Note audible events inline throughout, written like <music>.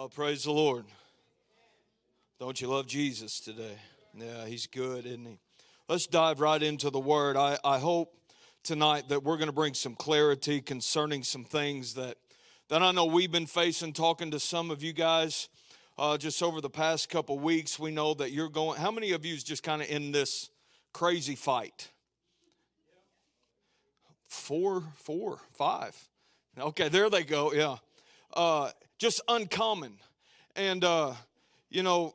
Oh, praise the Lord. Don't you love Jesus today? Yeah, he's good, isn't he? Let's dive right into the word. I, I hope tonight that we're going to bring some clarity concerning some things that, that I know we've been facing, talking to some of you guys uh, just over the past couple weeks. We know that you're going, how many of you is just kind of in this crazy fight? Four, four, five. Okay, there they go. Yeah. Uh, just uncommon. And, uh, you know,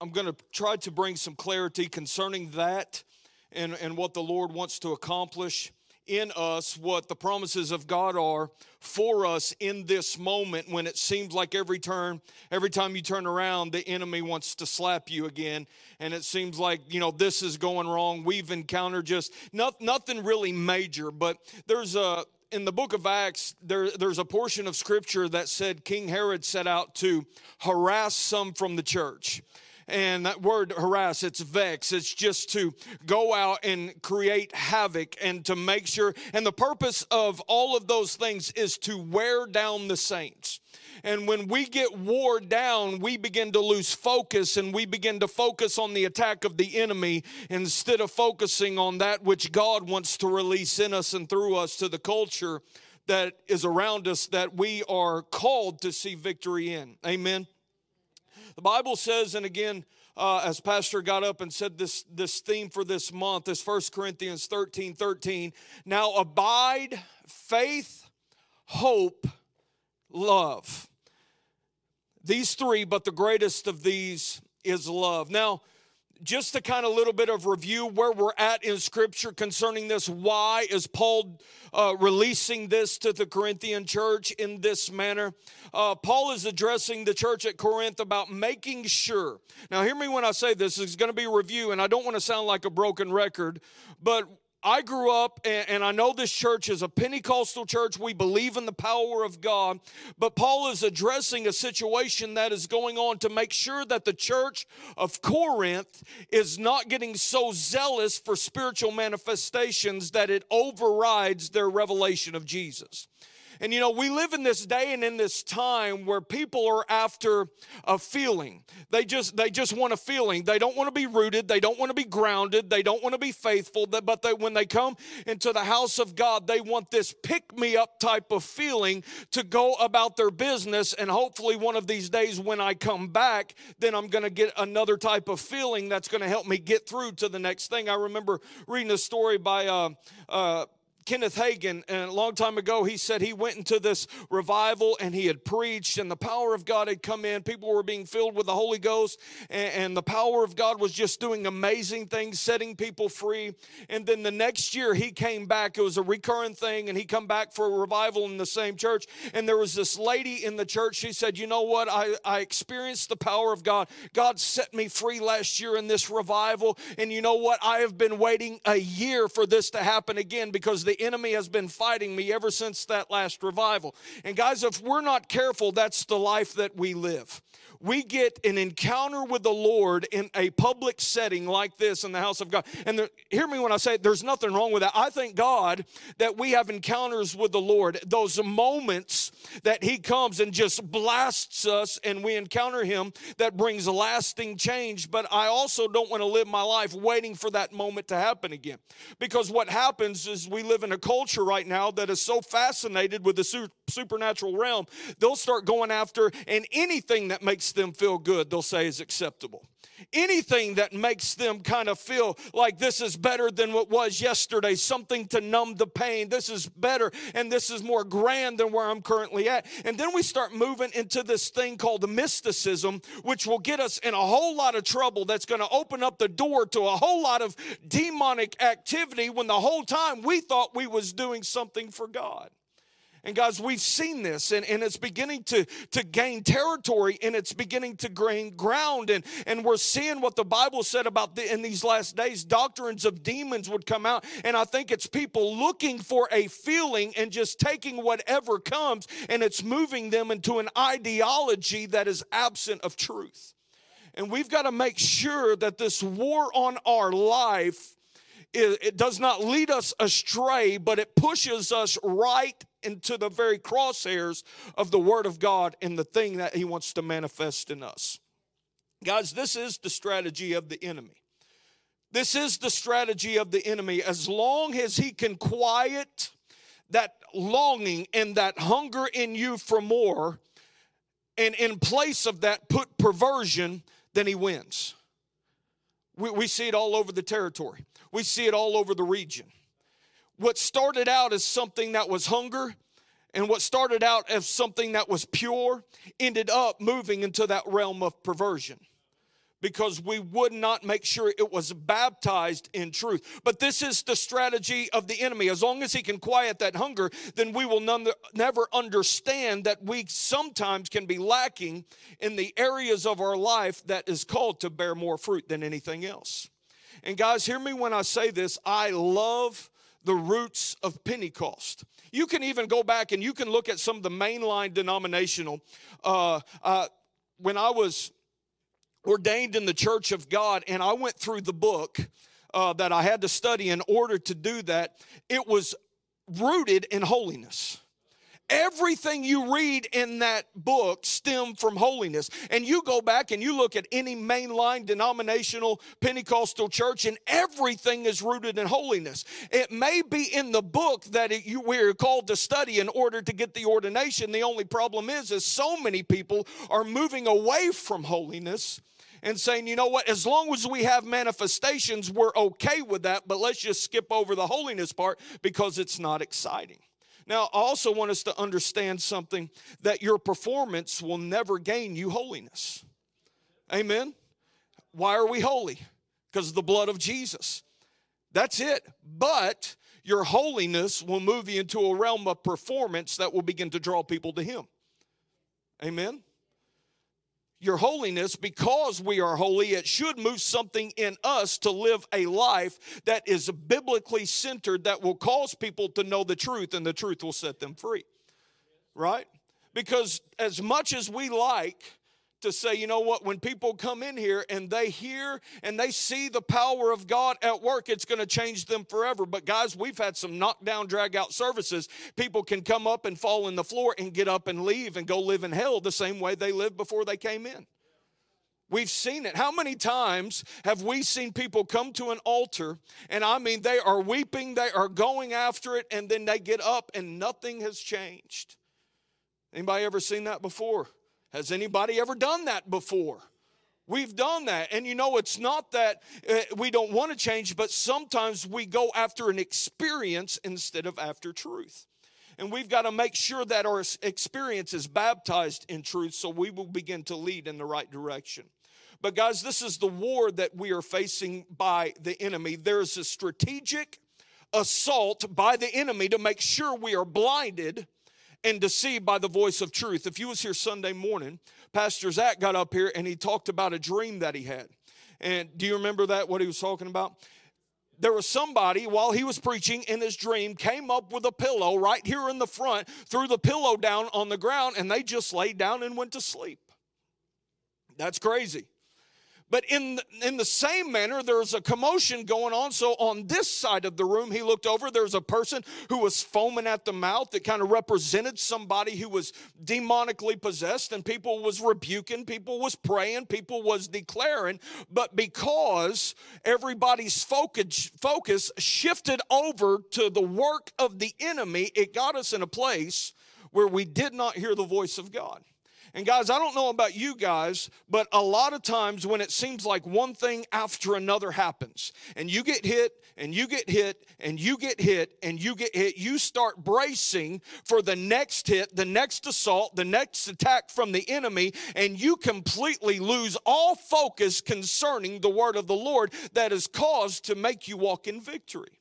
I'm going to try to bring some clarity concerning that and, and what the Lord wants to accomplish in us, what the promises of God are for us in this moment when it seems like every turn, every time you turn around, the enemy wants to slap you again. And it seems like, you know, this is going wrong. We've encountered just not, nothing really major, but there's a, in the book of Acts, there, there's a portion of scripture that said King Herod set out to harass some from the church. And that word harass, it's vex. It's just to go out and create havoc and to make sure. And the purpose of all of those things is to wear down the saints. And when we get wore down, we begin to lose focus and we begin to focus on the attack of the enemy instead of focusing on that which God wants to release in us and through us to the culture that is around us that we are called to see victory in. Amen. The Bible says, and again, uh, as Pastor got up and said this, this theme for this month is 1 Corinthians 13 13. Now abide faith, hope, love. These three, but the greatest of these is love. Now, just a kind of little bit of review where we're at in scripture concerning this. Why is paul uh, releasing this to the corinthian church in this manner? Uh, paul is addressing the church at corinth about making sure. Now hear me when i say this. Is going to be a review and i don't want to sound like a broken record but I grew up, and, and, I know this church is a Pentecostal church. We believe in the power of God. But Paul is addressing a situation that is going on to make sure that the church of Corinth is not getting so zealous for spiritual manifestations that it overrides their revelation of Jesus. And you know, we live in this day and in this time where people are after a feeling. They just they just want a feeling. They don't want to be rooted, they don't want to be grounded, they don't want to be faithful, but they when they come into the house of God, they want this pick me up type of feeling to go about their business and hopefully one of these days when I come back, then I'm going to get another type of feeling that's going to help me get through to the next thing. I remember reading a story by uh, uh, Kenneth Hagin, and a long time ago, he said he went into this revival and he had preached, and the power of God had come in. People were being filled with the Holy Ghost, and, and the power of God was just doing amazing things, setting people free. And then the next year, he came back. It was a recurring thing, and he come back for a revival in the same church. And there was this lady in the church. She said, "You know what? I, I experienced the power of God. God set me free last year in this revival, and you know what? I have been waiting a year for this to happen again because the enemy has been fighting me ever since that last revival. And guys, if we're not careful, that's the life that we live we get an encounter with the Lord in a public setting like this in the house of God. And there, hear me when I say there's nothing wrong with that. I thank God that we have encounters with the Lord, those moments that He comes and just blasts us and we encounter Him that brings lasting change. But I also don't want to live my life waiting for that moment to happen again. Because what happens is we live in a culture right now that is so fascinated with the supernatural realm, they'll start going after and anything that makes them feel good, they'll say is acceptable. Anything that makes them kind of feel like this is better than what was yesterday, something to numb the pain, this is better and this is more grand than where I'm currently at. And then we start moving into this thing called mysticism, which will get us in a whole lot of trouble that's going to open up the door to a whole lot of demonic activity when the whole time we thought we was doing something for God. And guys, we've seen this and, and it's beginning to, to gain territory and it's beginning to gain ground. And, and we're seeing what the Bible said about the, in these last days. Doctrines of demons would come out. And I think it's people looking for a feeling and just taking whatever comes and it's moving them into an ideology that is absent of truth. And we've got to make sure that this war on our life it, does not lead us astray, but it pushes us right into the very crosshairs of the Word of God and the thing that He wants to manifest in us. Guys, this is the strategy of the enemy. This is the strategy of the enemy. As long as he can quiet that longing and that hunger in you for more, and in place of that, put perversion, then he wins. We, we see it all over the territory, we see it all over the region. What started out as something that was hunger and what started out as something that was pure ended up moving into that realm of perversion because we would not make sure it was baptized in truth. But this is the strategy of the enemy. As long as he can quiet that hunger, then we will none, never understand that we sometimes can be lacking in the areas of our life that is called to bear more fruit than anything else. And guys, hear me when I say this. I love the roots of Pentecost. You can even go back and you can look at some of the mainline denominational. Uh, uh, when I was ordained in the church of God, and I went through the book uh, that I had to study in order to do that. It was rooted in holiness. Everything you read in that book stem from holiness. And you go back and you look at any mainline denominational Pentecostal church, and everything is rooted in holiness. It may be in the book that it, you, we're called to study in order to get the ordination. The only problem is, is so many people are moving away from holiness and saying, you know what, as long as we have manifestations, we're okay with that, but let's just skip over the holiness part because it's not exciting. Now, I also want us to understand something that your performance will never gain you holiness. Amen. Why are we holy? Because of the blood of Jesus. That's it. But your holiness will move you into a realm of performance that will begin to draw people to Him. Amen your holiness because we are holy it should move something in us to live a life that is biblically centered that will cause people to know the truth and the truth will set them free right? Because as much as we like to say, you know what, when people come in here and they hear and they see the power of God at work, it's going to change them forever. But guys, we've had some knockdown, drag out services. People can come up and fall in the floor and get up and leave and go live in hell the same way they lived before they came in. We've seen it. How many times have we seen people come to an altar and I mean, they are weeping, they are going after it, and then they get up and nothing has changed? Anybody ever seen that before? Has anybody ever done that before? We've done that. And you know, it's not that uh, we don't want to change, but sometimes we go after an experience instead of after truth. And we've got to make sure that our experience is baptized in truth so we will begin to lead in the right direction. But, guys, this is the war that we are facing by the enemy. There's a strategic assault by the enemy to make sure we are blinded and deceived by the voice of truth. If you was here Sunday morning, Pastor Zach got up here and he talked about a dream that he had. And do you remember that, what he was talking about? There was somebody while he was preaching in his dream came up with a pillow right here in the front, threw the pillow down on the ground, and they just laid down and went to sleep. That's crazy. But in the, in the same manner, there's a commotion going on. So on this side of the room, he looked over. There's a person who was foaming at the mouth that kind of represented somebody who was demonically possessed, and people was rebuking, people was praying, people was declaring. But because everybody's focus focus shifted over to the work of the enemy, it got us in a place where we did not hear the voice of God. And guys, I don't know about you guys, but a lot of times when it seems like one thing after another happens, and you get hit, and you get hit, and you get hit, and you get hit, you start bracing for the next hit, the next assault, the next attack from the enemy, and you completely lose all focus concerning the word of the Lord that is caused to make you walk in victory.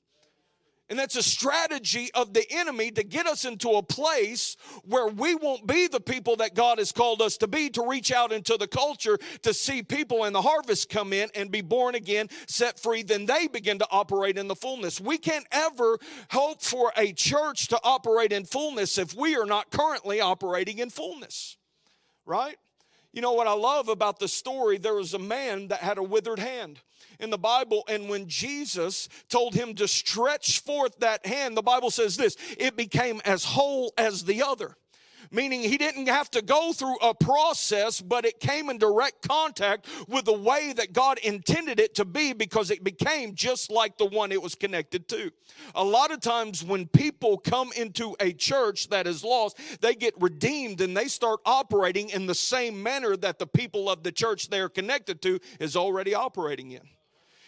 And that's a strategy of the enemy to get us into a place where we won't be the people that God has called us to be, to reach out into the culture, to see people in the harvest come in and be born again, set free, then they begin to operate in the fullness. We can't ever hope for a church to operate in fullness if we are not currently operating in fullness, right? You know what I love about the story? There was a man that had a withered hand in the Bible, and when Jesus told him to stretch forth that hand, the Bible says this it became as whole as the other meaning he didn't have to go through a process, but it came in direct contact with the way that God intended it to be because it became just like the one it was connected to. A lot of times when people come into a church that is lost, they get redeemed and they start operating in the same manner that the people of the church they're connected to is already operating in.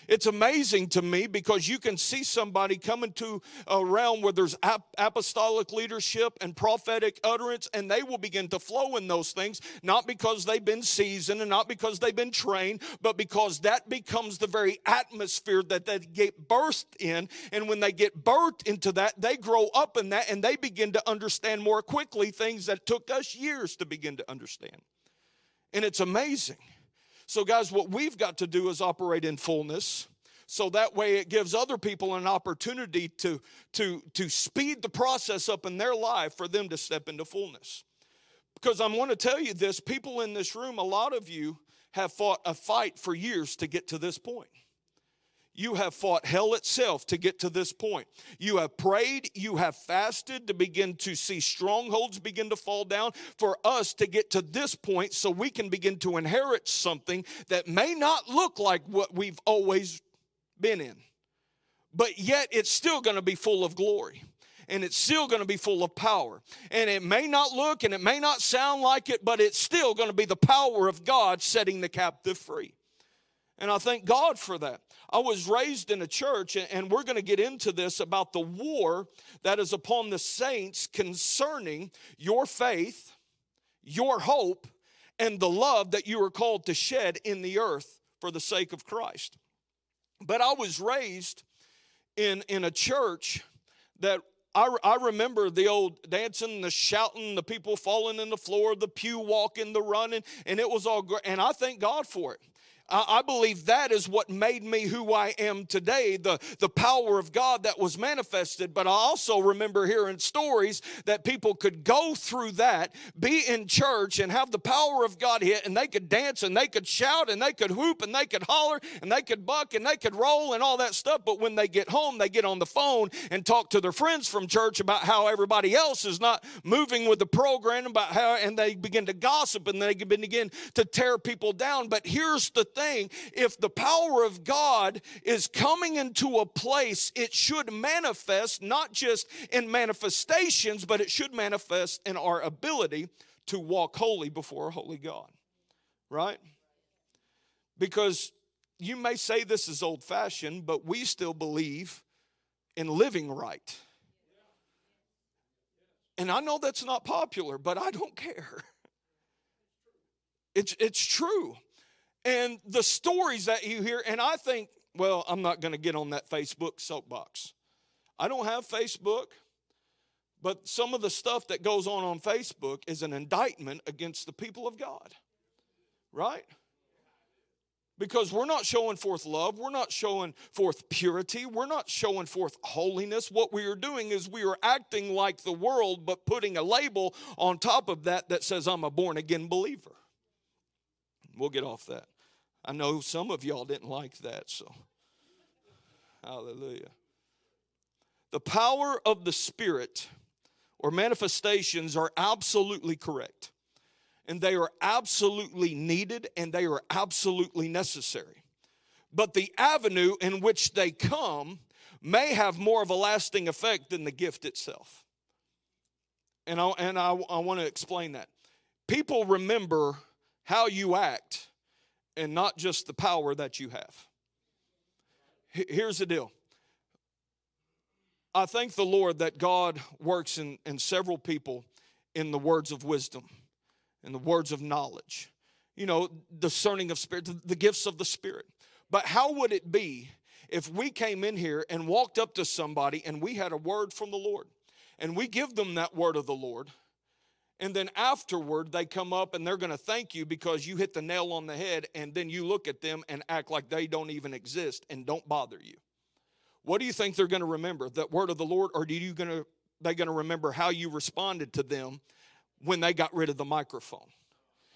It's amazing to me because you can see somebody coming to a realm where there's apostolic leadership and prophetic utterance, and they will begin to flow in those things, not because they've been seasoned and not because they've been trained, but because that becomes the very atmosphere that they get birthed in. And when they get birthed into that, they grow up in that and they begin to understand more quickly things that took us years to begin to understand. And it's amazing. So, guys, what we've got to do is operate in fullness. So that way it gives other people an opportunity to, to, to speed the process up in their life for them to step into fullness. Because I'm going to tell you this people in this room, a lot of you have fought a fight for years to get to this point. You have fought hell itself to get to this point. You have prayed, you have fasted to begin to see strongholds begin to fall down for us to get to this point so we can begin to inherit something that may not look like what we've always been in, but yet it's still going to be full of glory and it's still going to be full of power. And it may not look and it may not sound like it, but it's still going to be the power of God setting the captive free. And I thank God for that. I was raised in a church, and we're going to get into this about the war that is upon the saints concerning your faith, your hope, and the love that you are called to shed in the earth for the sake of Christ. But I was raised in, in a church that I, I remember the old dancing, the shouting, the people falling in the floor, the pew walking, the running, and it was all great. And I thank God for it. I believe that is what made me who I am today, the, the power of God that was manifested. But I also remember hearing stories that people could go through that, be in church, and have the power of God hit, and they could dance, and they could shout, and they could whoop, and they could holler, and they could buck, and they could roll, and all that stuff. But when they get home, they get on the phone and talk to their friends from church about how everybody else is not moving with the program, about how, and they begin to gossip, and they begin to tear people down. But here's the thing if the power of God is coming into a place, it should manifest not just in manifestations, but it should manifest in our ability to walk holy before a holy God. Right? Because you may say this is old fashioned, but we still believe in living right. And I know that's not popular, but I don't <laughs> care. It's, it's true and the stories that you hear. And I think, well, I'm not going to get on that Facebook soapbox. I don't have Facebook, but some of the stuff that goes on on Facebook is an indictment against the people of God, right? Because we're not showing forth love, we're not showing forth purity, we're not showing forth holiness. What we are doing is we are acting like the world, but putting a label on top of that that says, I'm a born again believer. We'll get off that. I know some of y'all didn't like that, so hallelujah. The power of the Spirit or manifestations are absolutely correct. And they are absolutely needed and they are absolutely necessary. But the avenue in which they come may have more of a lasting effect than the gift itself. And I, and I, I want to explain that. People remember how you act and not just the power that you have. Here's the deal. I thank the Lord that God works in, in several people in the words of wisdom in the words of knowledge, you know, discerning of spirit, the gifts of the Spirit. But how would it be if we came in here and walked up to somebody and we had a word from the Lord and we give them that word of the Lord? And then afterward, they come up and they're going to thank you because you hit the nail on the head. And then you look at them and act like they don't even exist and don't bother you. What do you think they're going to remember? That word of the Lord, or are you going to they going to remember how you responded to them when they got rid of the microphone?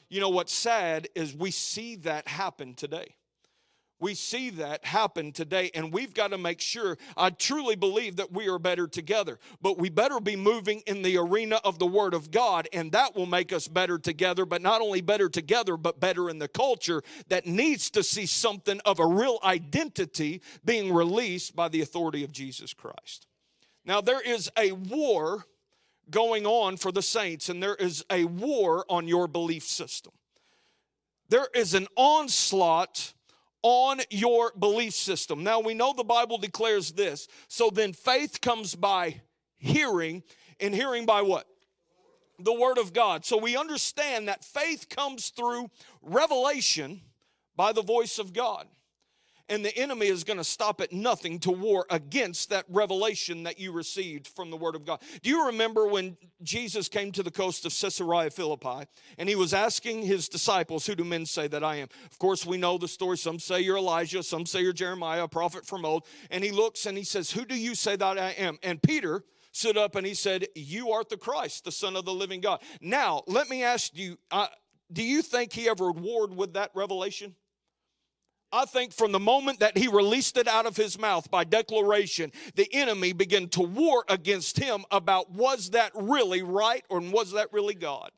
You know what's sad is we see that happen today. We see that happen today, and we've got to make sure. I truly believe that we are better together, but we better be moving in the arena of the Word of God, and that will make us better together, but not only better together, but better in the culture that needs to see something of a real identity being released by the authority of Jesus Christ. Now, there is a war going on for the saints, and there is a war on your belief system. There is an onslaught on your belief system. Now we know the Bible declares this. So then faith comes by hearing, and hearing by what? The Word of God. So we understand that faith comes through revelation by the voice of God and the enemy is going to stop at nothing to war against that revelation that you received from the Word of God. Do you remember when Jesus came to the coast of Caesarea Philippi and he was asking his disciples, Who do men say that I am? Of course, we know the story. Some say you're Elijah, some say you're Jeremiah, a prophet from old. And he looks and he says, Who do you say that I am? And Peter, stood up and he said, You art the Christ, the Son of the living God. Now, let me ask you, uh, do you think he ever warred with that revelation? I think from the moment that he released it out of his mouth by declaration, the enemy began to war against him about was that really right or was that really God?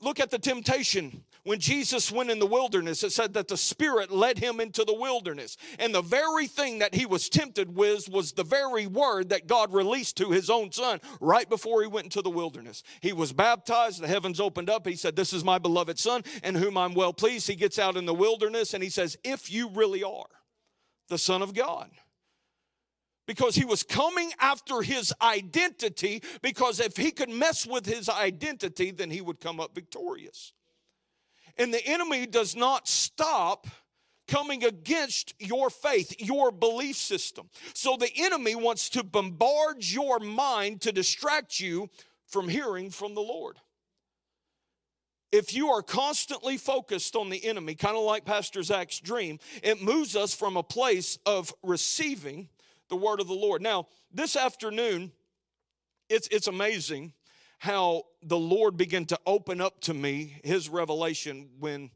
Look at the temptation when Jesus went in the wilderness, it said that the Spirit led him into the wilderness. And the very thing that he was tempted with was the very word that God released to his own son right before he went into the wilderness. He was baptized, the heavens opened up. He said, This is my beloved son in whom I'm well pleased. He gets out in the wilderness and he says, If you really are the Son of God because he was coming after his identity because if he could mess with his identity then he would come up victorious and the enemy does not stop coming against your faith, your belief system. So the enemy wants to bombard your mind to distract you from hearing from the Lord. If you are constantly focused on the enemy, kind of like Pastor Zach's dream, it moves us from a place of receiving the word of the Lord. Now, this afternoon, it's, it's amazing how the Lord began to open up to me his revelation when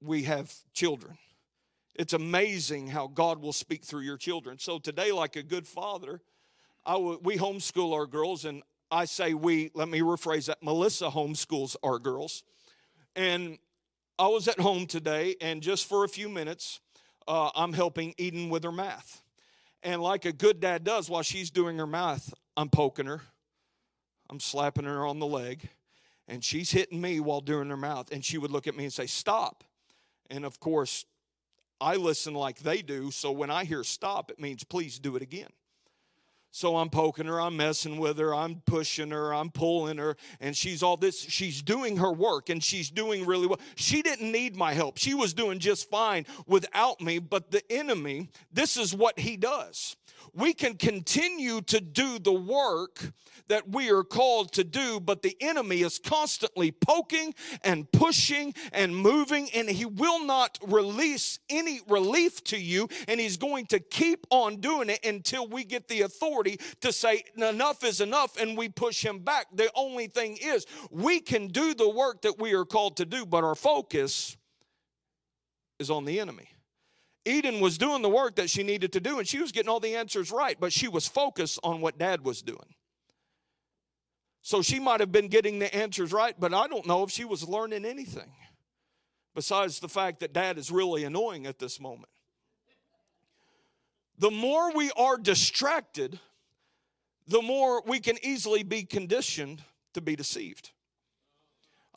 we have children. It's amazing how God will speak through your children. So today, like a good father, I we homeschool our girls, and I say we, let me rephrase that, Melissa homeschools our girls. And I was at home today, and just for a few minutes, uh, I'm helping Eden with her math. And like a good dad does, while she's doing her math, I'm poking her I'm slapping her on the leg, and she's hitting me while doing her mouth. And she would look at me and say, Stop. And of course, I listen like they do. So when I hear stop, it means please do it again. So I'm poking her, I'm messing with her, I'm pushing her, I'm pulling her, and she's all this. She's doing her work and she's doing really well. She didn't need my help. She was doing just fine without me, but the enemy, this is what he does. We can continue to do the work that we are called to do, but the enemy is constantly poking and pushing and moving, and he will not release any relief to you, and he's going to keep on doing it until we get the authority to say, enough is enough, and we push him back. The only thing is, we can do the work that we are called to do, but our focus is on the enemy. Eden was doing the work that she needed to do, and she was getting all the answers right, but she was focused on what dad was doing. So she might have been getting the answers right, but I don't know if she was learning anything besides the fact that dad is really annoying at this moment. The more we are distracted, the more we can easily be conditioned to be deceived.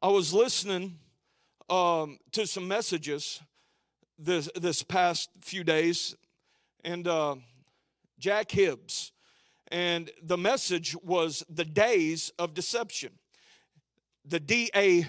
I was listening um, to some messages this, this past few days, and uh, Jack Hibbs and the message was the days of deception. The D A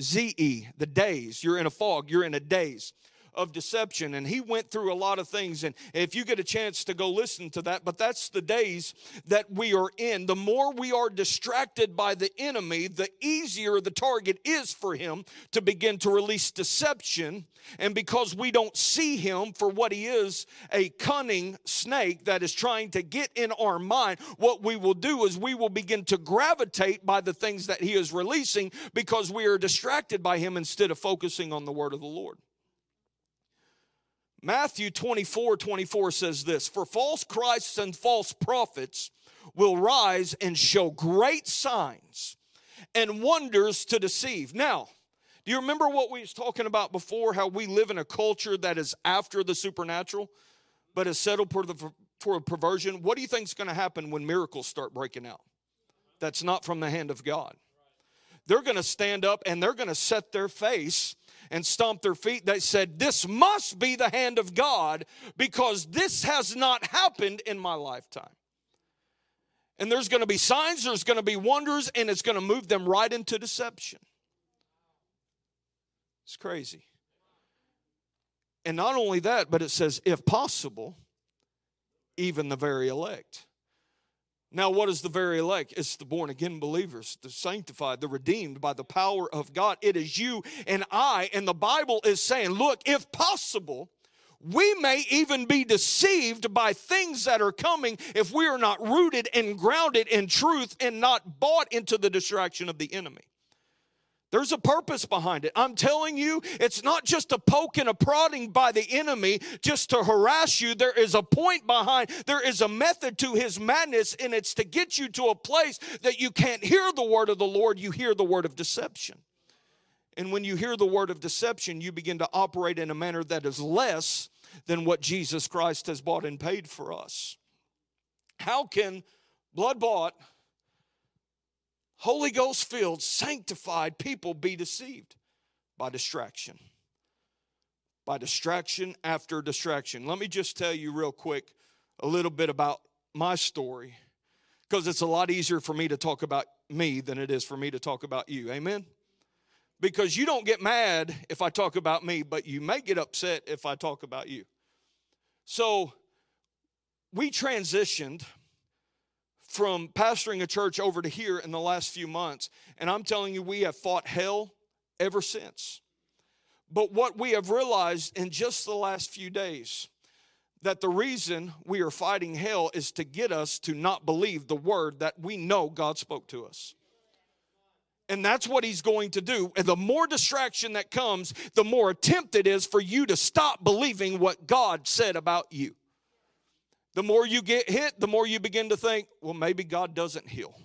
Z E, the days. You're in a fog, you're in a daze. Of deception. And he went through a lot of things. And if you get a chance to go listen to that, but that's the days that we are in. The more we are distracted by the enemy, the easier the target is for him to begin to release deception. And because we don't see him for what he is, a cunning snake that is trying to get in our mind, what we will do is we will begin to gravitate by the things that he is releasing because we are distracted by him instead of focusing on the word of the Lord. Matthew 24 24 says this For false Christs and false prophets will rise and show great signs and wonders to deceive. Now, do you remember what we was talking about before? How we live in a culture that is after the supernatural, but is settled for the for a perversion. What do you think is going to happen when miracles start breaking out? That's not from the hand of God. They're going to stand up and they're going to set their face and stomped their feet. They said, This must be the hand of God because this has not happened in my lifetime. And there's going to be signs, there's going to be wonders, and it's going to move them right into deception. It's crazy. And not only that, but it says, if possible, even the very elect. Now, what is the very elect? It's the born again believers, the sanctified, the redeemed by the power of God. It is you and I. And the Bible is saying, look, if possible, we may even be deceived by things that are coming if we are not rooted and grounded in truth and not bought into the distraction of the enemy. There's a purpose behind it. I'm telling you, it's not just a poke and a prodding by the enemy just to harass you. There is a point behind, there is a method to his madness, and it's to get you to a place that you can't hear the word of the Lord, you hear the word of deception. And when you hear the word of deception, you begin to operate in a manner that is less than what Jesus Christ has bought and paid for us. How can blood bought, Holy Ghost filled, sanctified people be deceived? By distraction. By distraction after distraction. Let me just tell you real quick a little bit about my story because it's a lot easier for me to talk about me than it is for me to talk about you. Amen? Because you don't get mad if I talk about me, but you may get upset if I talk about you. So we transitioned from pastoring a church over to here in the last few months. And I'm telling you, we have fought hell ever since. But what we have realized in just the last few days, that the reason we are fighting hell is to get us to not believe the word that we know God spoke to us. And that's what he's going to do. And the more distraction that comes, the more attempt it is for you to stop believing what God said about you. The more you get hit, the more you begin to think, well, maybe God doesn't heal.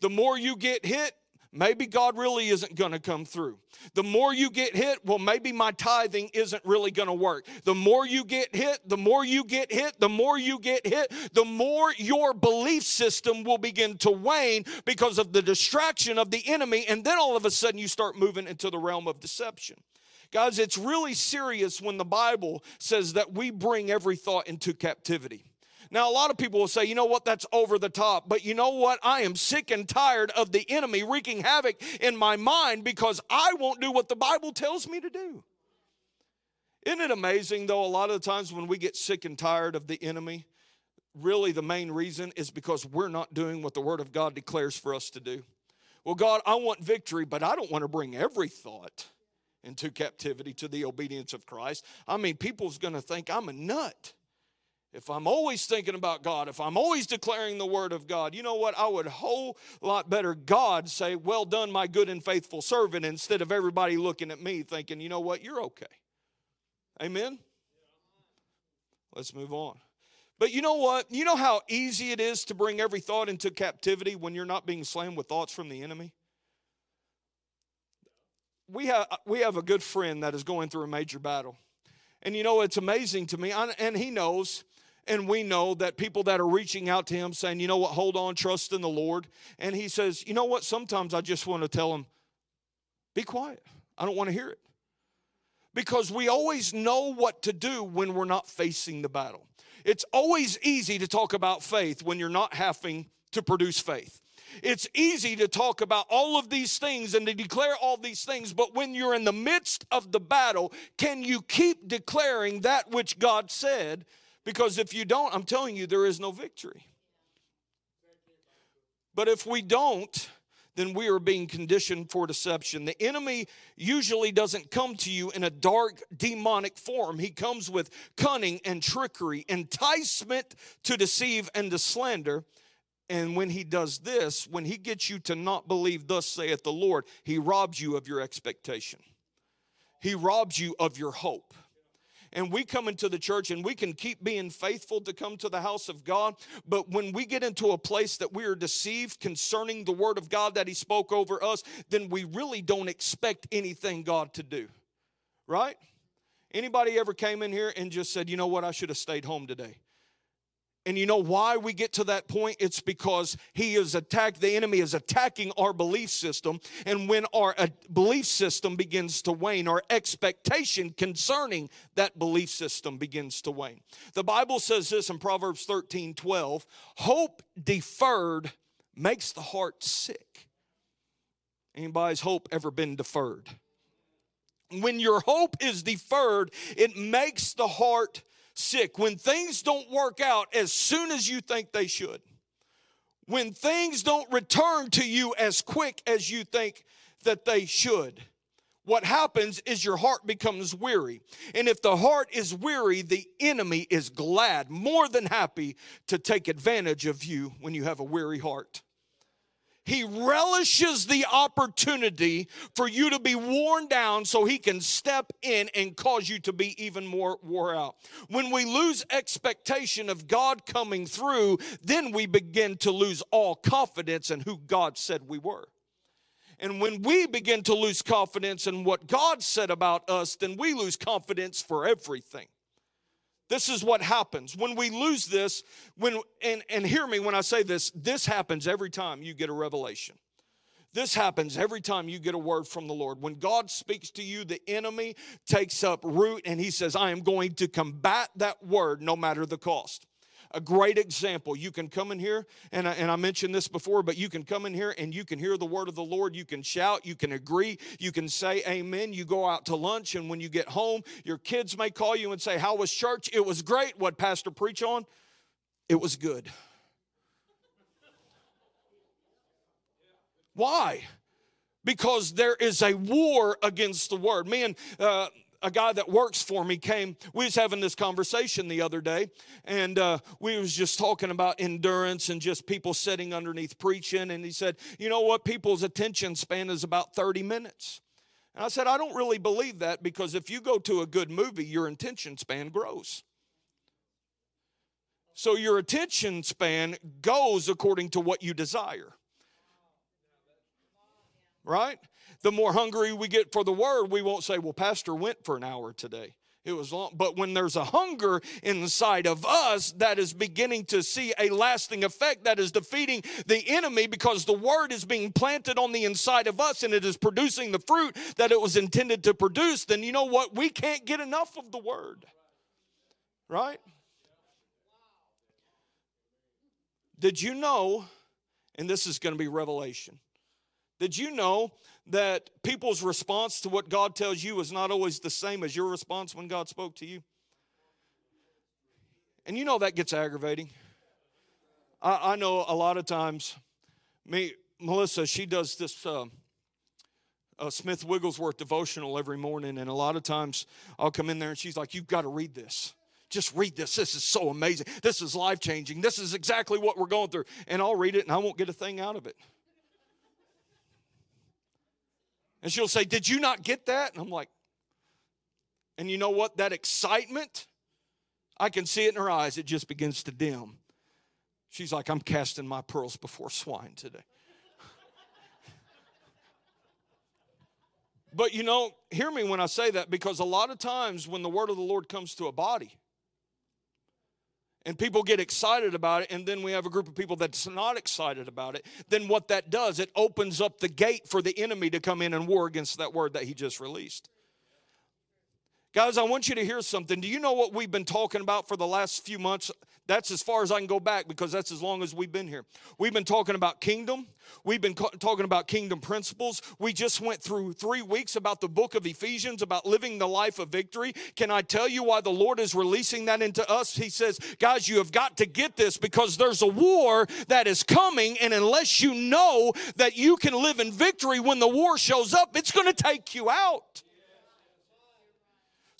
The more you get hit, maybe God really isn't going to come through. The more you get hit, well, maybe my tithing isn't really going to work. The more you get hit, the more you get hit, the more you get hit, the more your belief system will begin to wane because of the distraction of the enemy. And then all of a sudden you start moving into the realm of deception. Guys, it's really serious when the Bible says that we bring every thought into captivity. Now, a lot of people will say, you know what, that's over the top. But you know what? I am sick and tired of the enemy wreaking havoc in my mind because I won't do what the Bible tells me to do. Isn't it amazing, though, a lot of the times when we get sick and tired of the enemy, really the main reason is because we're not doing what the Word of God declares for us to do. Well, God, I want victory, but I don't want to bring every thought into captivity to the obedience of Christ. I mean, people's going to think I'm a nut. If I'm always thinking about God, if I'm always declaring the word of God, you know what? I would whole lot better God say, Well done, my good and faithful servant, instead of everybody looking at me thinking, You know what? You're okay. Amen? Let's move on. But you know what? You know how easy it is to bring every thought into captivity when you're not being slammed with thoughts from the enemy? We have, we have a good friend that is going through a major battle. And you know, it's amazing to me, and he knows, and we know that people that are reaching out to him saying, you know what, hold on, trust in the Lord. And he says, you know what, sometimes I just want to tell him, be quiet. I don't want to hear it. Because we always know what to do when we're not facing the battle. It's always easy to talk about faith when you're not having to produce faith. It's easy to talk about all of these things and to declare all these things, but when you're in the midst of the battle, can you keep declaring that which God said? Because if you don't, I'm telling you, there is no victory. But if we don't, then we are being conditioned for deception. The enemy usually doesn't come to you in a dark, demonic form. He comes with cunning and trickery, enticement to deceive and to slander. And when he does this, when he gets you to not believe, thus saith the Lord, he robs you of your expectation. He robs you of your hope and we come into the church and we can keep being faithful to come to the house of God. But when we get into a place that we are deceived concerning the word of God that He spoke over us, then we really don't expect anything God to do. Right? Anybody ever came in here and just said, you know what, I should have stayed home today? And you know why we get to that point? It's because he is attacked, the enemy is attacking our belief system. And when our uh, belief system begins to wane, our expectation concerning that belief system begins to wane. The Bible says this in Proverbs 13 12 hope deferred makes the heart sick. Anybody's hope ever been deferred? When your hope is deferred, it makes the heart sick, when things don't work out as soon as you think they should, when things don't return to you as quick as you think that they should, what happens is your heart becomes weary. And if the heart is weary, the enemy is glad, more than happy to take advantage of you when you have a weary heart. He relishes the opportunity for you to be worn down so he can step in and cause you to be even more wore out. When we lose expectation of God coming through, then we begin to lose all confidence in who God said we were. And when we begin to lose confidence in what God said about us, then we lose confidence for everything. This is what happens when we lose this. When and, and hear me when I say this, this happens every time you get a revelation. This happens every time you get a word from the Lord. When God speaks to you, the enemy takes up root and he says, I am going to combat that word no matter the cost a great example. You can come in here, and I, and I mentioned this before, but you can come in here and you can hear the word of the Lord. You can shout, you can agree, you can say amen. You go out to lunch, and when you get home, your kids may call you and say, How was church? It was great. What Pastor preach on? It was good. Why? Because there is a war against the word. Man, uh, a guy that works for me came we was having this conversation the other day and uh, we was just talking about endurance and just people sitting underneath preaching and he said you know what? People's attention span is about 30 minutes. And i said i don't really believe that because if you go to a good movie your attention span grows. So your attention span goes according to what you desire. Right the more hungry we get for the word, we won't say, well, Pastor went for an hour today. It was long, but when there's a hunger inside of us that is beginning to see a lasting effect that is defeating the enemy because the word is being planted on the inside of us and it is producing the fruit that it was intended to produce, then you know what? We can't get enough of the word. Right? Did you know, and this is going to be revelation, did you know that people's response to what God tells you is not always the same as your response when God spoke to you? And you know that gets aggravating. I, I know a lot of times, me, Melissa, she does this uh, uh, Smith Wigglesworth devotional every morning, and a lot of times I'll come in there and she's like, You've got to read this. Just read this. This is so amazing. This is life changing. This is exactly what we're going through. And I'll read it and I won't get a thing out of it. And she'll say, Did you not get that? And I'm like, And you know what? That excitement, I can see it in her eyes. It just begins to dim. She's like, I'm casting my pearls before swine today. <laughs> but you know, hear me when I say that because a lot of times when the word of the Lord comes to a body, and people get excited about it, and then we have a group of people that's not excited about it, then what that does, it opens up the gate for the enemy to come in and war against that word that he just released. Guys, I want you to hear something. Do you know what we've been talking about for the last few months? That's as far as I can go back because that's as long as we've been here. We've been talking about kingdom. We've been talking about kingdom principles. We just went through three weeks about the book of Ephesians, about living the life of victory. Can I tell you why the Lord is releasing that into us? He says, guys, you have got to get this because there's a war that is coming. And unless you know that you can live in victory when the war shows up, it's going to take you out.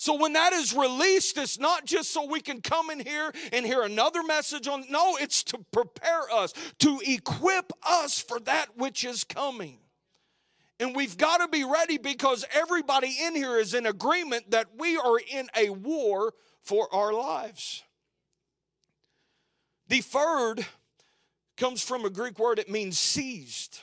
So when that is released, it's not just so we can come in here and hear another message on, no, it's to prepare us, to equip us for that which is coming. And we've got to be ready because everybody in here is in agreement that we are in a war for our lives. Deferred comes from a Greek word, it means seized.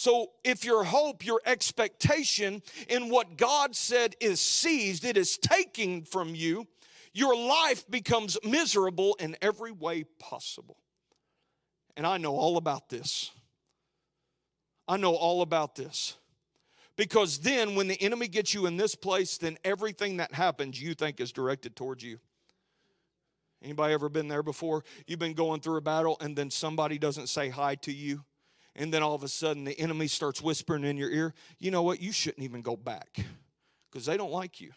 So, if your hope, your expectation in what God said is seized, it is taken from you, your life becomes miserable in every way possible. And I know all about this. I know all about this. Because then, when the enemy gets you in this place, then everything that happens you think is directed towards you. Anybody ever been there before? You've been going through a battle and then somebody doesn't say hi to you and then all of a sudden the enemy starts whispering in your ear, you know what, you shouldn't even go back because they don't like you.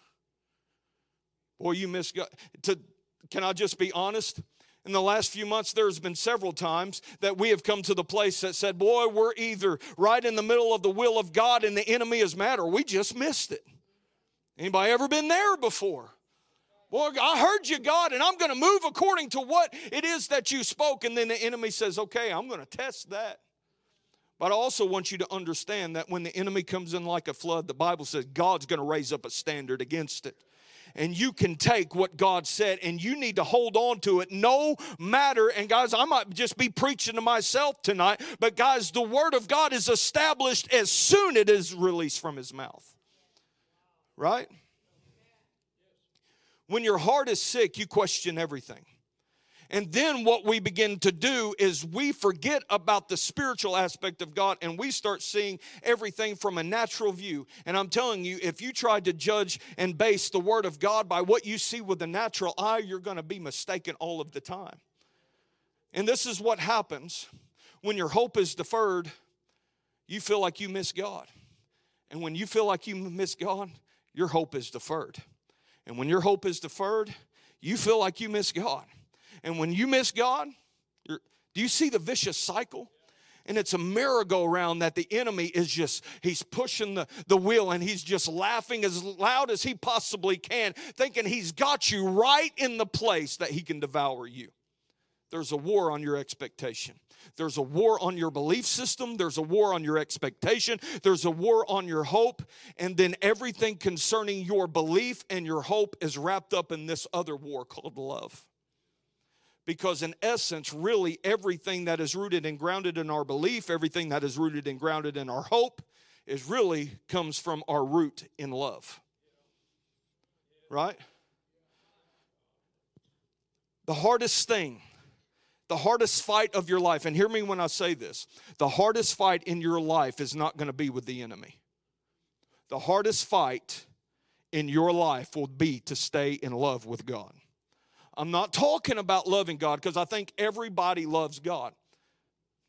Boy, you miss God. To, can I just be honest? In the last few months, there's been several times that we have come to the place that said, Boy, we're either right in the middle of the will of God and the enemy is mad, or we just missed it. Anybody ever been there before? Boy, I heard you, God, and I'm going to move according to what it is that you spoke. And then the enemy says, Okay, I'm going to test that. But I also want you to understand that when the enemy comes in like a flood, the Bible says God's going to raise up a standard against it. And you can take what God said and you need to hold on to it no matter. And guys, I might just be preaching to myself tonight, but guys, the word of God is established as soon it is released from his mouth. Right? When your heart is sick, you question everything. And then what we begin to do is we forget about the spiritual aspect of God and we start seeing everything from a natural view. And I'm telling you, if you try to judge and base the Word of God by what you see with the natural eye, you're going to be mistaken all of the time. And this is what happens when your hope is deferred, you feel like you miss God. And when you feel like you miss God, your hope is deferred. And when your hope is deferred, you feel like you miss God. And when you miss God, do you see the vicious cycle? And it's a merry-go-round that the enemy is just, he's pushing the, the wheel and he's just laughing as loud as he possibly can, thinking he's got you right in the place that he can devour you. There's a war on your expectation. There's a war on your belief system. There's a war on your expectation. There's a war on your hope. And then everything concerning your belief and your hope is wrapped up in this other war called love because in essence really everything that is rooted and grounded in our belief everything that is rooted and grounded in our hope is really comes from our root in love. Right? The hardest thing the hardest fight of your life and hear me when i say this the hardest fight in your life is not going to be with the enemy. The hardest fight in your life will be to stay in love with god I'm not talking about loving God because I think everybody loves God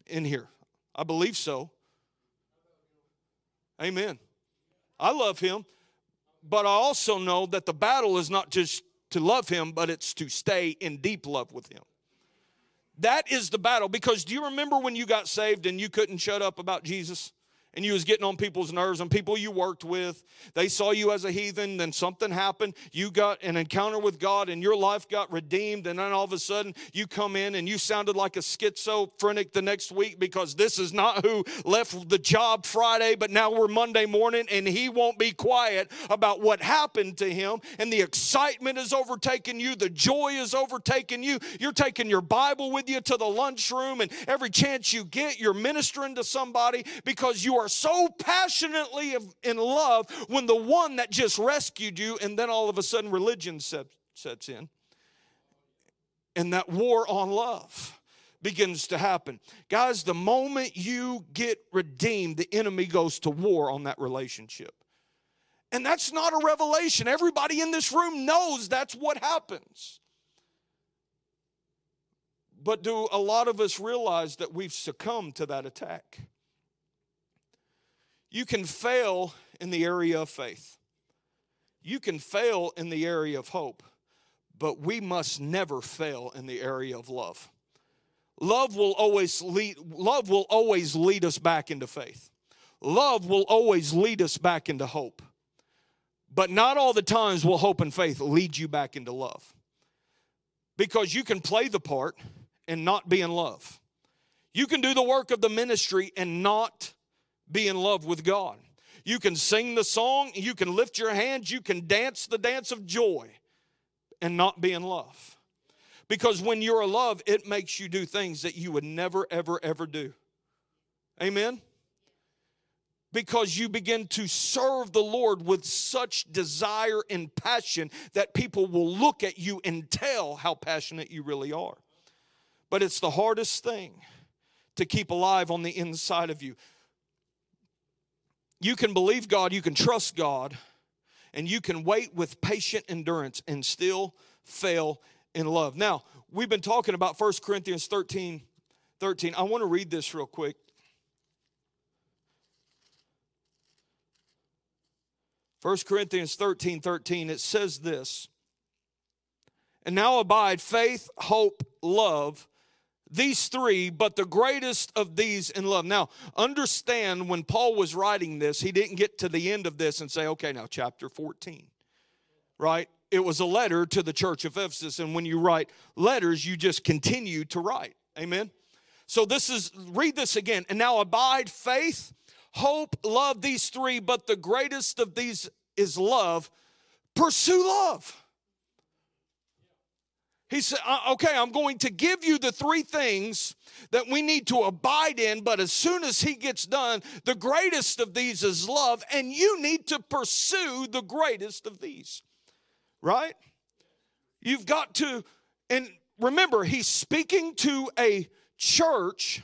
in here. I believe so. Amen. I love Him, but I also know that the battle is not just to love Him, but it's to stay in deep love with Him. That is the battle because do you remember when you got saved and you couldn't shut up about Jesus? And you was getting on people's nerves and people you worked with they saw you as a heathen then something happened. You got an encounter with god and your life got redeemed and then all of a sudden you come in and you sounded like a schizophrenic the next week because this is not who left the job friday but now we're monday morning and he won't be quiet about what happened to him. And the excitement is overtaking you. The joy is overtaking you. You're taking your bible with you to the lunchroom and every chance you get you're ministering to somebody because you are are so passionately in love when the one that just rescued you, and then all of a sudden religion sets in. And that war on love begins to happen. Guys, the moment you get redeemed, the enemy goes to war on that relationship. And that's not a revelation. Everybody in this room knows that's what happens. But do a lot of us realize that we've succumbed to that attack? You can fail in the area of faith, you can fail in the area of hope, but we must never fail in the area of love. Love will always lead, love will always lead us back into faith. Love will always lead us back into hope. But not all the times will hope and faith lead you back into love. Because you can play the part and not be in love. You can do the work of the ministry and not be in love with God. You can sing the song, you can lift your hands, you can dance the dance of joy and not be in love. Because when you're in love, it makes you do things that you would never, ever, ever do. Amen? Because you begin to serve the Lord with such desire and passion that people will look at you and tell how passionate you really are. But it's the hardest thing to keep alive on the inside of you. You can believe God, you can trust God, and you can wait with patient endurance and still fail in love. Now, we've been talking about 1 Corinthians 13 13. I want to read this real quick. 1 Corinthians 13 13, it says this. And now abide faith, hope, love, these three, but the greatest of these in love. Now, understand when Paul was writing this, he didn't get to the end of this and say, okay, now chapter 14, right? It was a letter to the church of Ephesus. And when you write letters, you just continue to write. Amen? So this is, read this again. And now abide faith, hope, love, these three, but the greatest of these is love. Pursue love. He said, uh, Okay, I'm going to give you the three things that we need to abide in, but as soon as he gets done, the greatest of these is love, and you need to pursue the greatest of these, right? You've got to, and remember, he's speaking to a church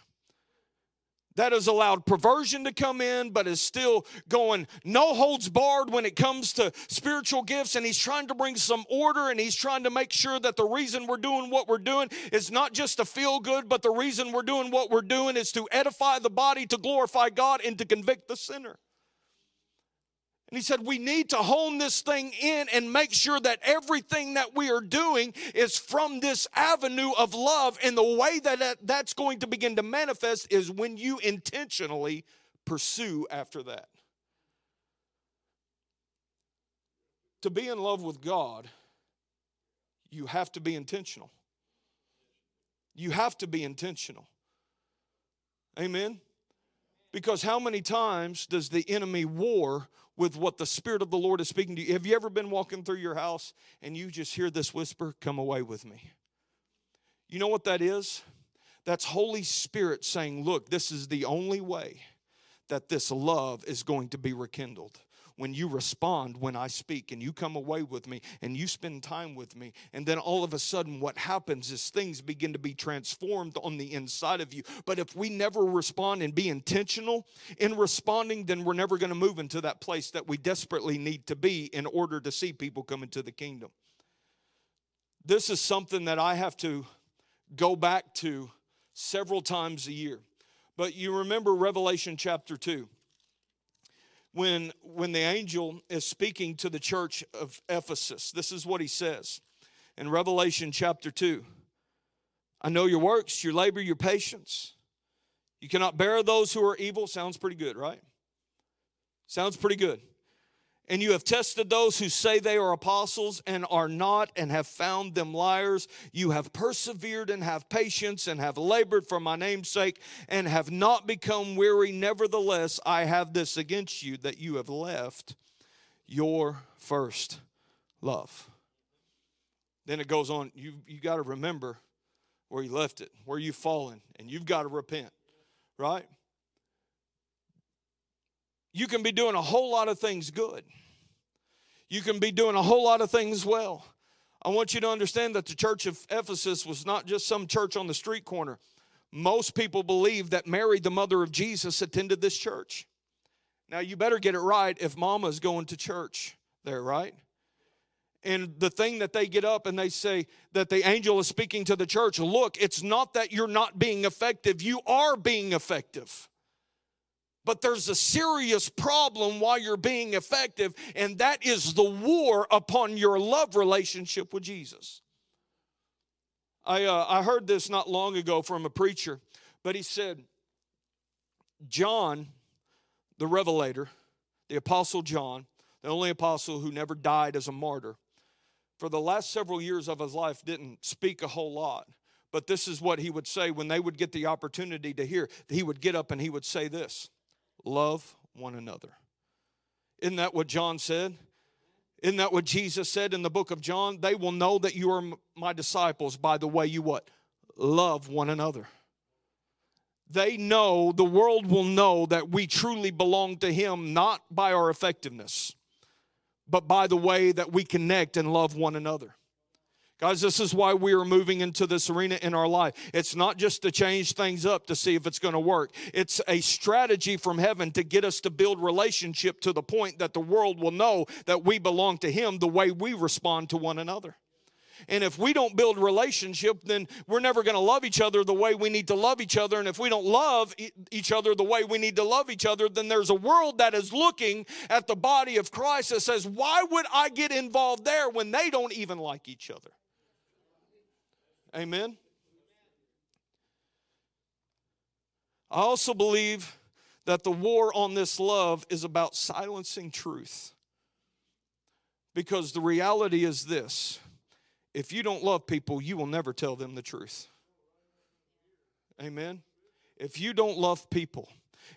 that has allowed perversion to come in, but is still going no holds barred when it comes to spiritual gifts. And he's trying to bring some order and he's trying to make sure that the reason we're doing what we're doing is not just to feel good, but the reason we're doing what we're doing is to edify the body, to glorify God, and to convict the sinner. And he said, We need to hone this thing in and make sure that everything that we are doing is from this avenue of love. And the way that that's going to begin to manifest is when you intentionally pursue after that. To be in love with God, you have to be intentional. You have to be intentional. Amen? Because how many times does the enemy war with what the Spirit of the Lord is speaking to you. Have you ever been walking through your house and you just hear this whisper, Come away with me? You know what that is? That's Holy Spirit saying, Look, this is the only way that this love is going to be rekindled when you respond when I speak and you come away with me and you spend time with me. And then all of a sudden, what happens is things begin to be transformed on the inside of you. But if we never respond and be intentional in responding, then we're never going to move into that place that we desperately need to be in order to see people come into the kingdom. This is something that I have to go back to several times a year. But you remember Revelation chapter 2 when, when the angel is speaking to the church of Ephesus. This is what he says in Revelation chapter 2. I know your works, your labor, your patience. You cannot bear those who are evil. Sounds pretty good, right? Sounds pretty good and you have tested those who say they are apostles and are not, and have found them liars. You have persevered and have patience and have labored for my name's sake and have not become weary. Nevertheless, I have this against you that you have left your first love. Then it goes on, you, you got to remember where you left it, where you've fallen, and you've got to repent, right? You can be doing a whole lot of things good you can be doing a whole lot of things well. I want you to understand that the church of Ephesus was not just some church on the street corner. Most people believe that Mary, the mother of Jesus, attended this church. Now, you better get it right if mama's going to church there, right? And the thing that they get up and they say that the angel is speaking to the church look, it's not that you're not being effective, you are being effective. But there's a serious problem while you're being effective, and that is the war upon your love relationship with Jesus. I, uh, I heard this not long ago from a preacher, but he said, John, the Revelator, the Apostle John, the only apostle who never died as a martyr, for the last several years of his life didn't speak a whole lot. But this is what he would say when they would get the opportunity to hear. He would get up and he would say this Love one another. Isn't that what John said? Isn't that what Jesus said in the book of John? They will know that you are my disciples by the way you what? Love one another. They know, the world will know that we truly belong to Him not by our effectiveness but by the way that we connect and love one another. Guys, this is why we are moving into this arena in our life. It's not just to change things up to see if it's going to work. It's a strategy from heaven to get us to build relationship to the point that the world will know that we belong to Him the way we respond to one another. And if we don't build relationship, then we're never going to love each other the way we need to love each other. And if we don't love each other the way we need to love each other, then there's a world that is looking at the body of Christ that says, Why would I get involved there when they don't even like each other? Amen. I also believe that the war on this love is about silencing truth. Because the reality is this if you don't love people, you will never tell them the truth. Amen. If you don't love people,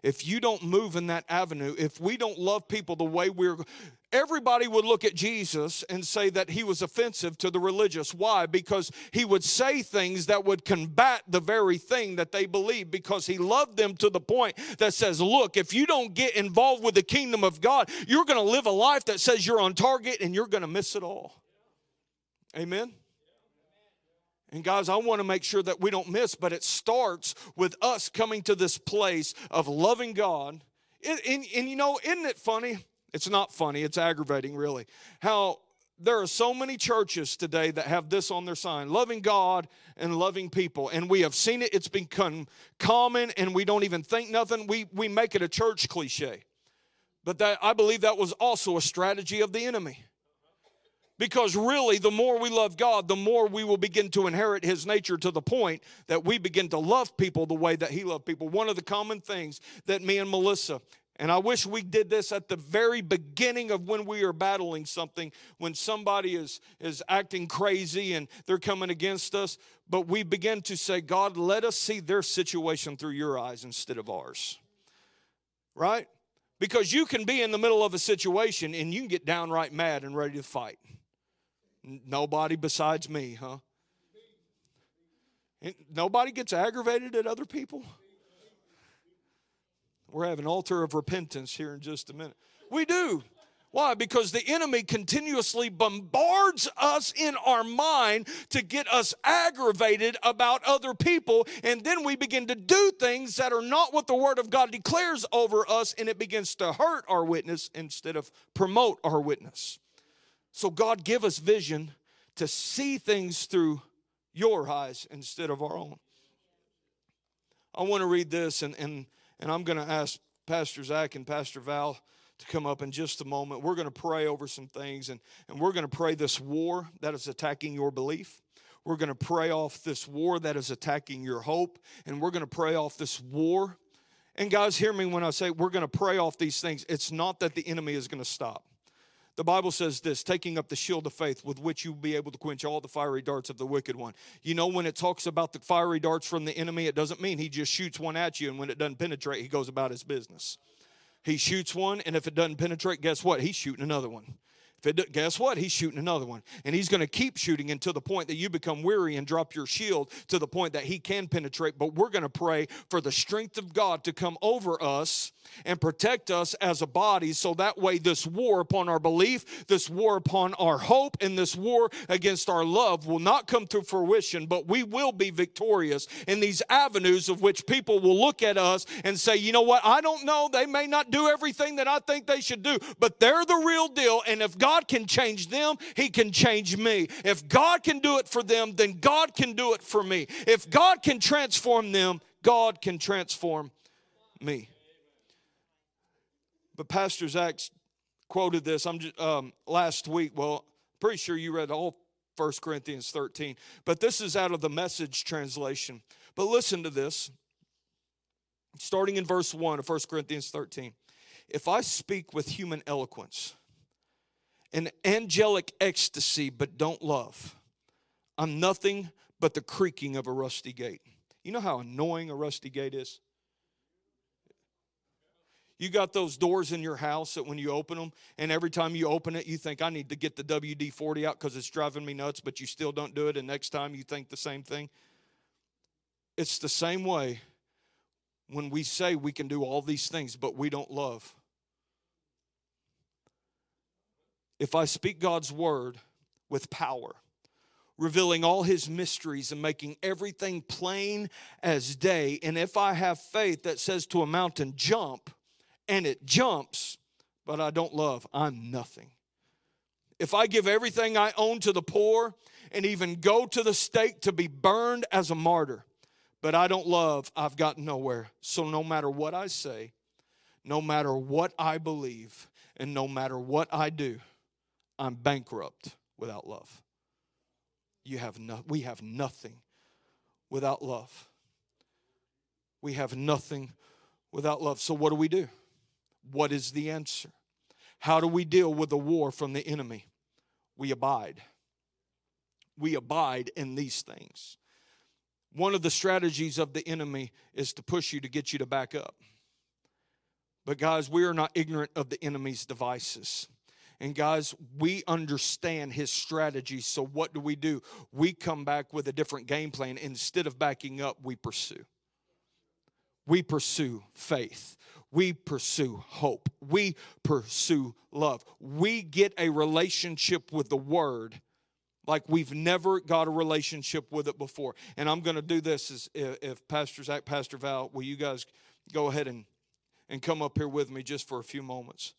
if you don't move in that avenue, if we don't love people the way we're everybody would look at Jesus and say that he was offensive to the religious. Why? Because he would say things that would combat the very thing that they believe because he loved them to the point that says, Look, if you don't get involved with the kingdom of God, you're going to live a life that says you're on target and you're going to miss it all. Amen. And guys, I want to make sure that we don't miss, but it starts with us coming to this place of loving God. And, and, and, you know, isn't it funny? It's not funny, it's aggravating, really. How there are so many churches today that have this on their sign loving God and loving people. And we have seen it, it's become common, and we don't even think nothing. We, we make it a church cliche. But that, I believe that was also a strategy of the enemy. Because really, the more we love God, the more we will begin to inherit His nature to the point that we begin to love people the way that He loved people. One of the common things that me and Melissa, and I wish we did this at the very beginning of when we are battling something, when somebody is, is acting crazy and they're coming against us, but we begin to say, God, let us see their situation through your eyes instead of ours. Right? Because you can be in the middle of a situation and you can get downright mad and ready to fight. Nobody besides me, huh? Nobody gets aggravated at other people? We're having altar of repentance here in just a minute. We do. Why? Because the enemy continuously bombards us in our mind to get us aggravated about other people, and then we begin to do things that are not what the Word of God declares over us, and it begins to hurt our witness instead of promote our witness. So, God, give us vision to see things through your eyes instead of our own. I want to read this, and, and, and I'm going to ask Pastor Zach and Pastor Val to come up in just a moment. We're going to pray over some things, and, and we're going to pray this war that is attacking your belief. We're going to pray off this war that is attacking your hope, and we're going to pray off this war. And guys, hear me when I say we're going to pray off these things. It's not that the enemy is going to stop. The Bible says this taking up the shield of faith with which you'll be able to quench all the fiery darts of the wicked one. You know, when it talks about the fiery darts from the enemy, it doesn't mean he just shoots one at you and when it doesn't penetrate, he goes about his business. He shoots one, and if it doesn't penetrate, guess what? He's shooting another one. Guess what? He's shooting another one. And he's going to keep shooting until the point that you become weary and drop your shield to the point that he can penetrate. But we're going to pray for the strength of God to come over us and protect us as a body so that way this war upon our belief, this war upon our hope, and this war against our love will not come to fruition, but we will be victorious in these avenues of which people will look at us and say, you know what, I don't know, they may not do everything that I think they should do, but they're the real deal. And if God can change them, He can change me. If God can do it for them, then God can do it for me. If God can transform them, God can transform me. But Pastor Zach quoted this. I'm just, um, last week. Well, pretty sure you read all 1 Corinthians 13, but this is out of the Message translation. But listen to this, starting in verse one of 1 Corinthians 13. If I speak with human eloquence, an angelic ecstasy, but don't love, I'm nothing but the creaking of a rusty gate. You know how annoying a rusty gate is? You got those doors in your house that when you open them, and every time you open it, you think, I need to get the WD 40 out because it's driving me nuts, but you still don't do it, and next time you think the same thing. It's the same way when we say we can do all these things, but we don't love. If I speak God's word with power, revealing all his mysteries and making everything plain as day, and if I have faith that says to a mountain, jump, and it jumps, but I don't love, I'm nothing. If I give everything I own to the poor and even go to the stake to be burned as a martyr, but I don't love, I've got nowhere. So no matter what I say, no matter what I believe, and no matter what I do, I'm bankrupt without love. You have no, we have nothing without love. We have nothing without love. So what do we do? What is the answer? How do we deal with the war from the enemy? We abide. We abide in these things. One of the strategies of the enemy is to push you to get you to back up. But, guys, we are not ignorant of the enemy's devices. And, guys, we understand his strategy. So, what do we do? We come back with a different game plan. Instead of backing up, we pursue. We pursue faith we pursue hope. We pursue love. We get a relationship with the Word like we've never got a relationship with it before. And I'm going to do this as if Pastor Zach, Pastor Val, will you guys go ahead and, and come up here with me just for a few moments?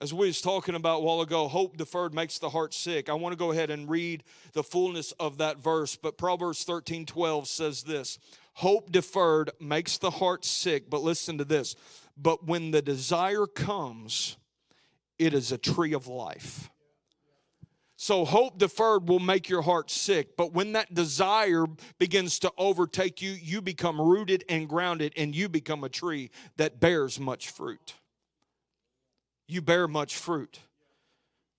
As we was talking about a while ago, hope deferred makes the heart sick. I want to go ahead and read the fullness of that verse, but Proverbs 13 12 says this Hope deferred makes the heart sick, but listen to this. But when the desire comes, it is a tree of life. So, hope deferred will make your heart sick, but when that desire begins to overtake you, you become rooted and grounded, and you become a tree that bears much fruit. You bear much fruit.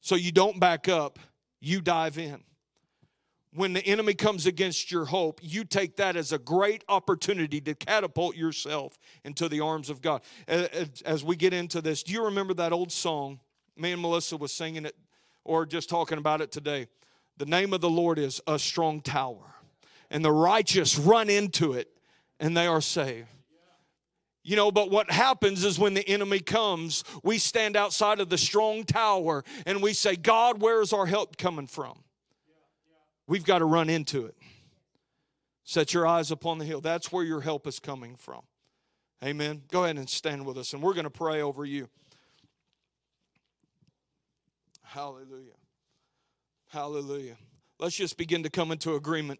So, you don't back up, you dive in when the enemy comes against your hope, you take that as a great opportunity to catapult yourself into the arms of God. As we get into this, do you remember that old song? Me and Melissa was singing it or just talking about it today. The name of the Lord is a strong tower, and the righteous run into it and they are saved. You know, but what happens is when the enemy comes, we stand outside of the strong tower and we say, God, where is our help coming from? We've got to run into it. Set your eyes upon the hill. That's where your help is coming from. Amen. Go ahead and stand with us, and we're going to pray over you. Hallelujah. Hallelujah. Let's just begin to come into agreement.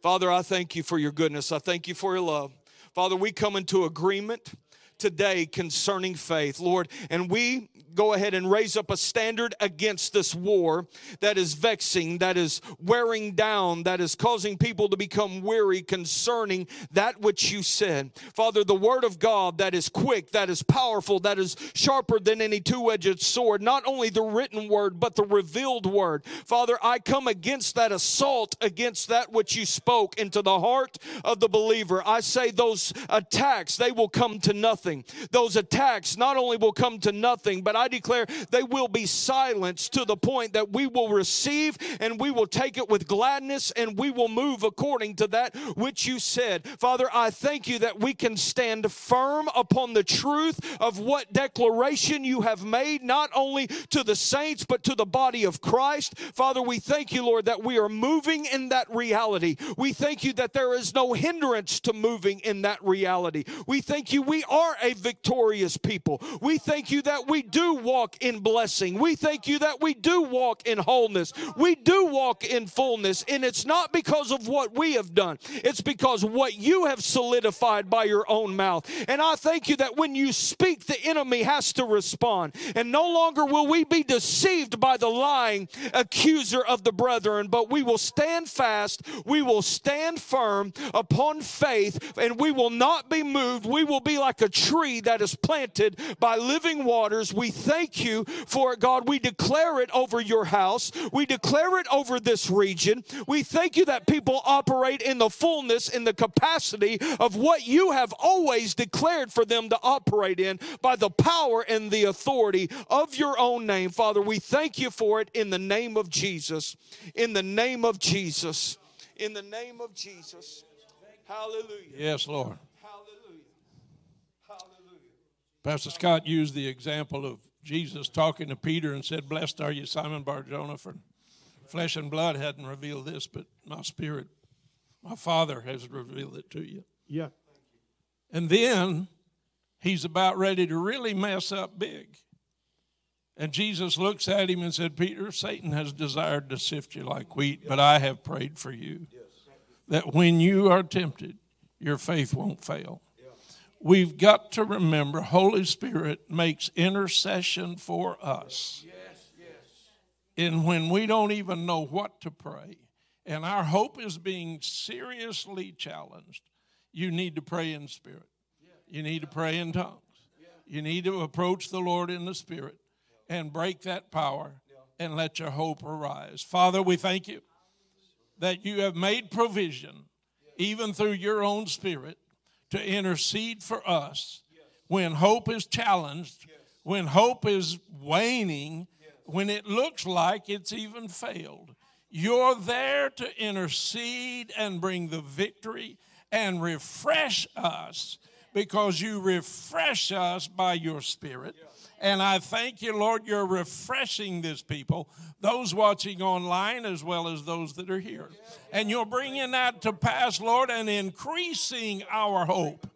Father, I thank you for your goodness. I thank you for your love. Father, we come into agreement today concerning faith, Lord. And we go ahead and raise up a standard against this war that is vexing, that is wearing down, that is causing people to become weary concerning that which you said. Father, the word of God that is quick, that is powerful, that is sharper than any two edged sword, not only the written word, but the revealed word. Father, I come against that assault against that which you spoke into the heart of the believer. I say those attacks, they will come to nothing nothing. Those attacks not only will come to nothing, but I declare they will be silenced to the point that we will receive and we will take it with gladness and we will move according to that which you said. Father, I thank you that we can stand firm upon the truth of what declaration you have made, not only to the saints, but to the body of Christ. Father, we thank you, Lord, that we are moving in that reality. We thank you that there is no hindrance to moving in that reality. We thank you we are a victorious people. We thank you that we do walk in blessing. We thank you that we do walk in wholeness. We do walk in fullness. And it's not because of what we have done, it's because what you have solidified by your own mouth. And I thank you that when you speak, the enemy has to respond. And no longer will we be deceived by the lying accuser of the brethren, but we will stand fast, we will stand firm upon faith, and we will not be moved. We will be like a tree that is planted by living waters. We thank you for it, God. We declare it over your house, we declare it over this region. We thank you that people operate in the fullness, in the capacity of what you have always declared for them to operate in by the power and the authority of your own name. Father, we thank you for it in the name of Jesus. In the name of Jesus. In the name of Jesus. Hallelujah. Yes, Lord. Pastor Scott used the example of Jesus talking to Peter and said, Blessed are you, Simon Barjona, for flesh and blood hadn't revealed this, but my spirit, my Father has revealed it to you. Yeah. And then he's about ready to really mess up big. And Jesus looks at him and said, Peter, Satan has desired to sift you like wheat, but I have prayed for you that when you are tempted, your faith won't fail we've got to remember Holy Spirit makes intercession for us. And when we don't even know what to pray, and our hope is being seriously challenged, you need to pray in spirit. You need to pray in tongues. You need to approach the Lord in the spirit and break that power and let your hope arise. Father, we thank you that you have made provision, even through your own spirit, to intercede for us when hope is challenged, when hope is waning, when it looks like it's even failed. You're there to intercede and bring the victory and refresh us because you refresh us by your spirit. And I thank you, Lord, you're refreshing this people, those watching online as well as those that are here. And you're bringing that to pass, Lord, and increasing our hope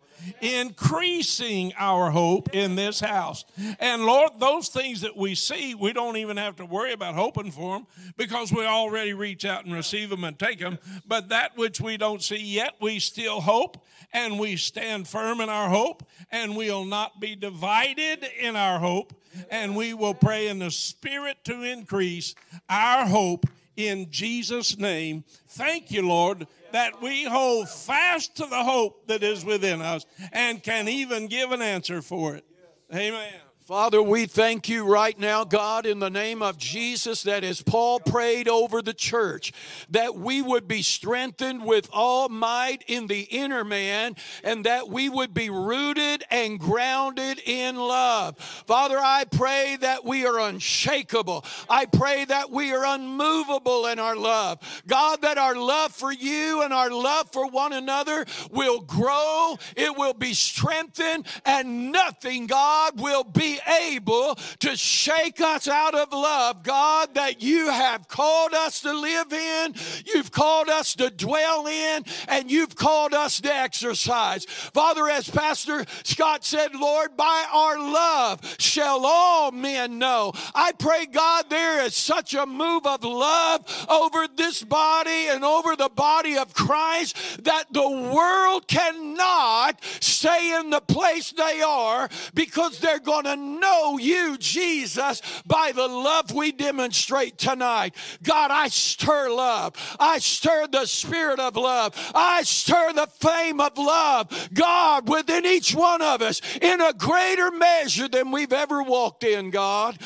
increasing our hope in this house. And Lord, those things that we see, we don't even have to worry about hoping for them because we already reach out and receive them and take them. But that which we don't see yet, we still hope and we stand firm in our hope and we'll not be divided in our hope and we will pray in the spirit to increase our hope in Jesus' name. Thank you, Lord, that we hold fast to the hope that is within us and can even give an answer for it. Amen. Father, we thank you right now, God, in the name of Jesus, that as Paul prayed over the church, that we would be strengthened with all might in the inner man, and that we would be rooted and grounded in love. Father, I pray that we are unshakable. I pray that we are unmovable in our love. God, that our love for you and our love for one another will grow, it will be strengthened, and nothing, God, will be able to shake us out of love, God, that you have called us to live in, you've called us to dwell in, and you've called us to exercise. Father, as Pastor Scott said, Lord, by our love shall all men know. I pray, God, there is such a move of love over this body and over the body of Christ that the world cannot stay in the place they are because they're going to know you, Jesus, by the love we demonstrate tonight. God, I stir love. I stir the spirit of love. I stir the flame of love, God, within each one of us in a greater measure than we've ever walked in, God.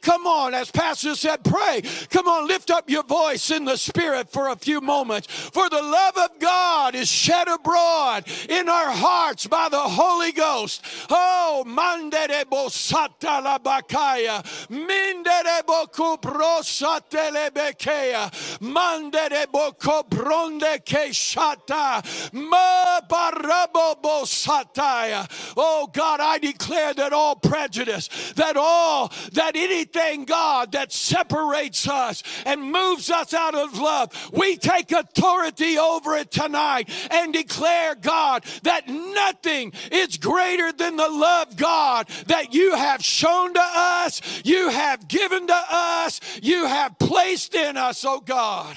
Come on, as Pastor said, pray. Come on, lift up your voice in the spirit for a few moments. For the love of God is shed abroad in our hearts by the Holy Ghost. Oh, manderebo satalabakaya, minderebo kubrosatelebekea, manderebo kobronde keshata, ma barabobo sataya. Oh God, I declare that all prejudice, that all, that anything, God, that separates us and moves us out of love, we take authority over it tonight and declare, God, that nothing is greater than the love, God, that you have shown to us, you have given to us, you have placed in us, oh God.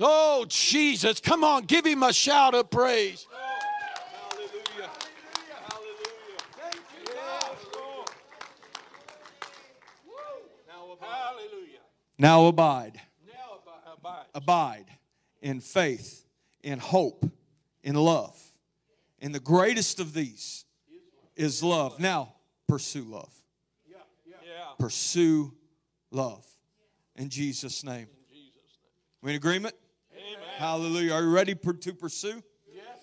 Oh, Jesus. Come on, give him a shout of praise. Hallelujah. Hallelujah. Thank you, God. Hallelujah. Now abide. Now abide. abide. Abide in faith, in hope, in love. And the greatest of these is love. Now, pursue love. Yeah. Yeah. Yeah. Pursue love. In Jesus' name. We in agreement? Amen. Hallelujah. Are you ready per- to pursue?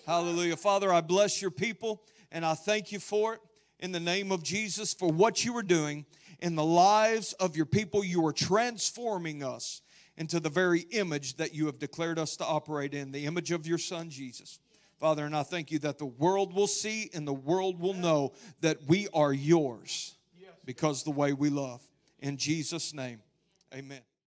Hallelujah. Father, I bless your people and I thank you for it in the name of Jesus for what you are doing in the lives of your people. You are transforming us into the very image that you have declared us to operate in, the image of your Son, Jesus. Father, and I thank you that the world will see and the world will know that we are yours because the way we love. In Jesus' name, amen.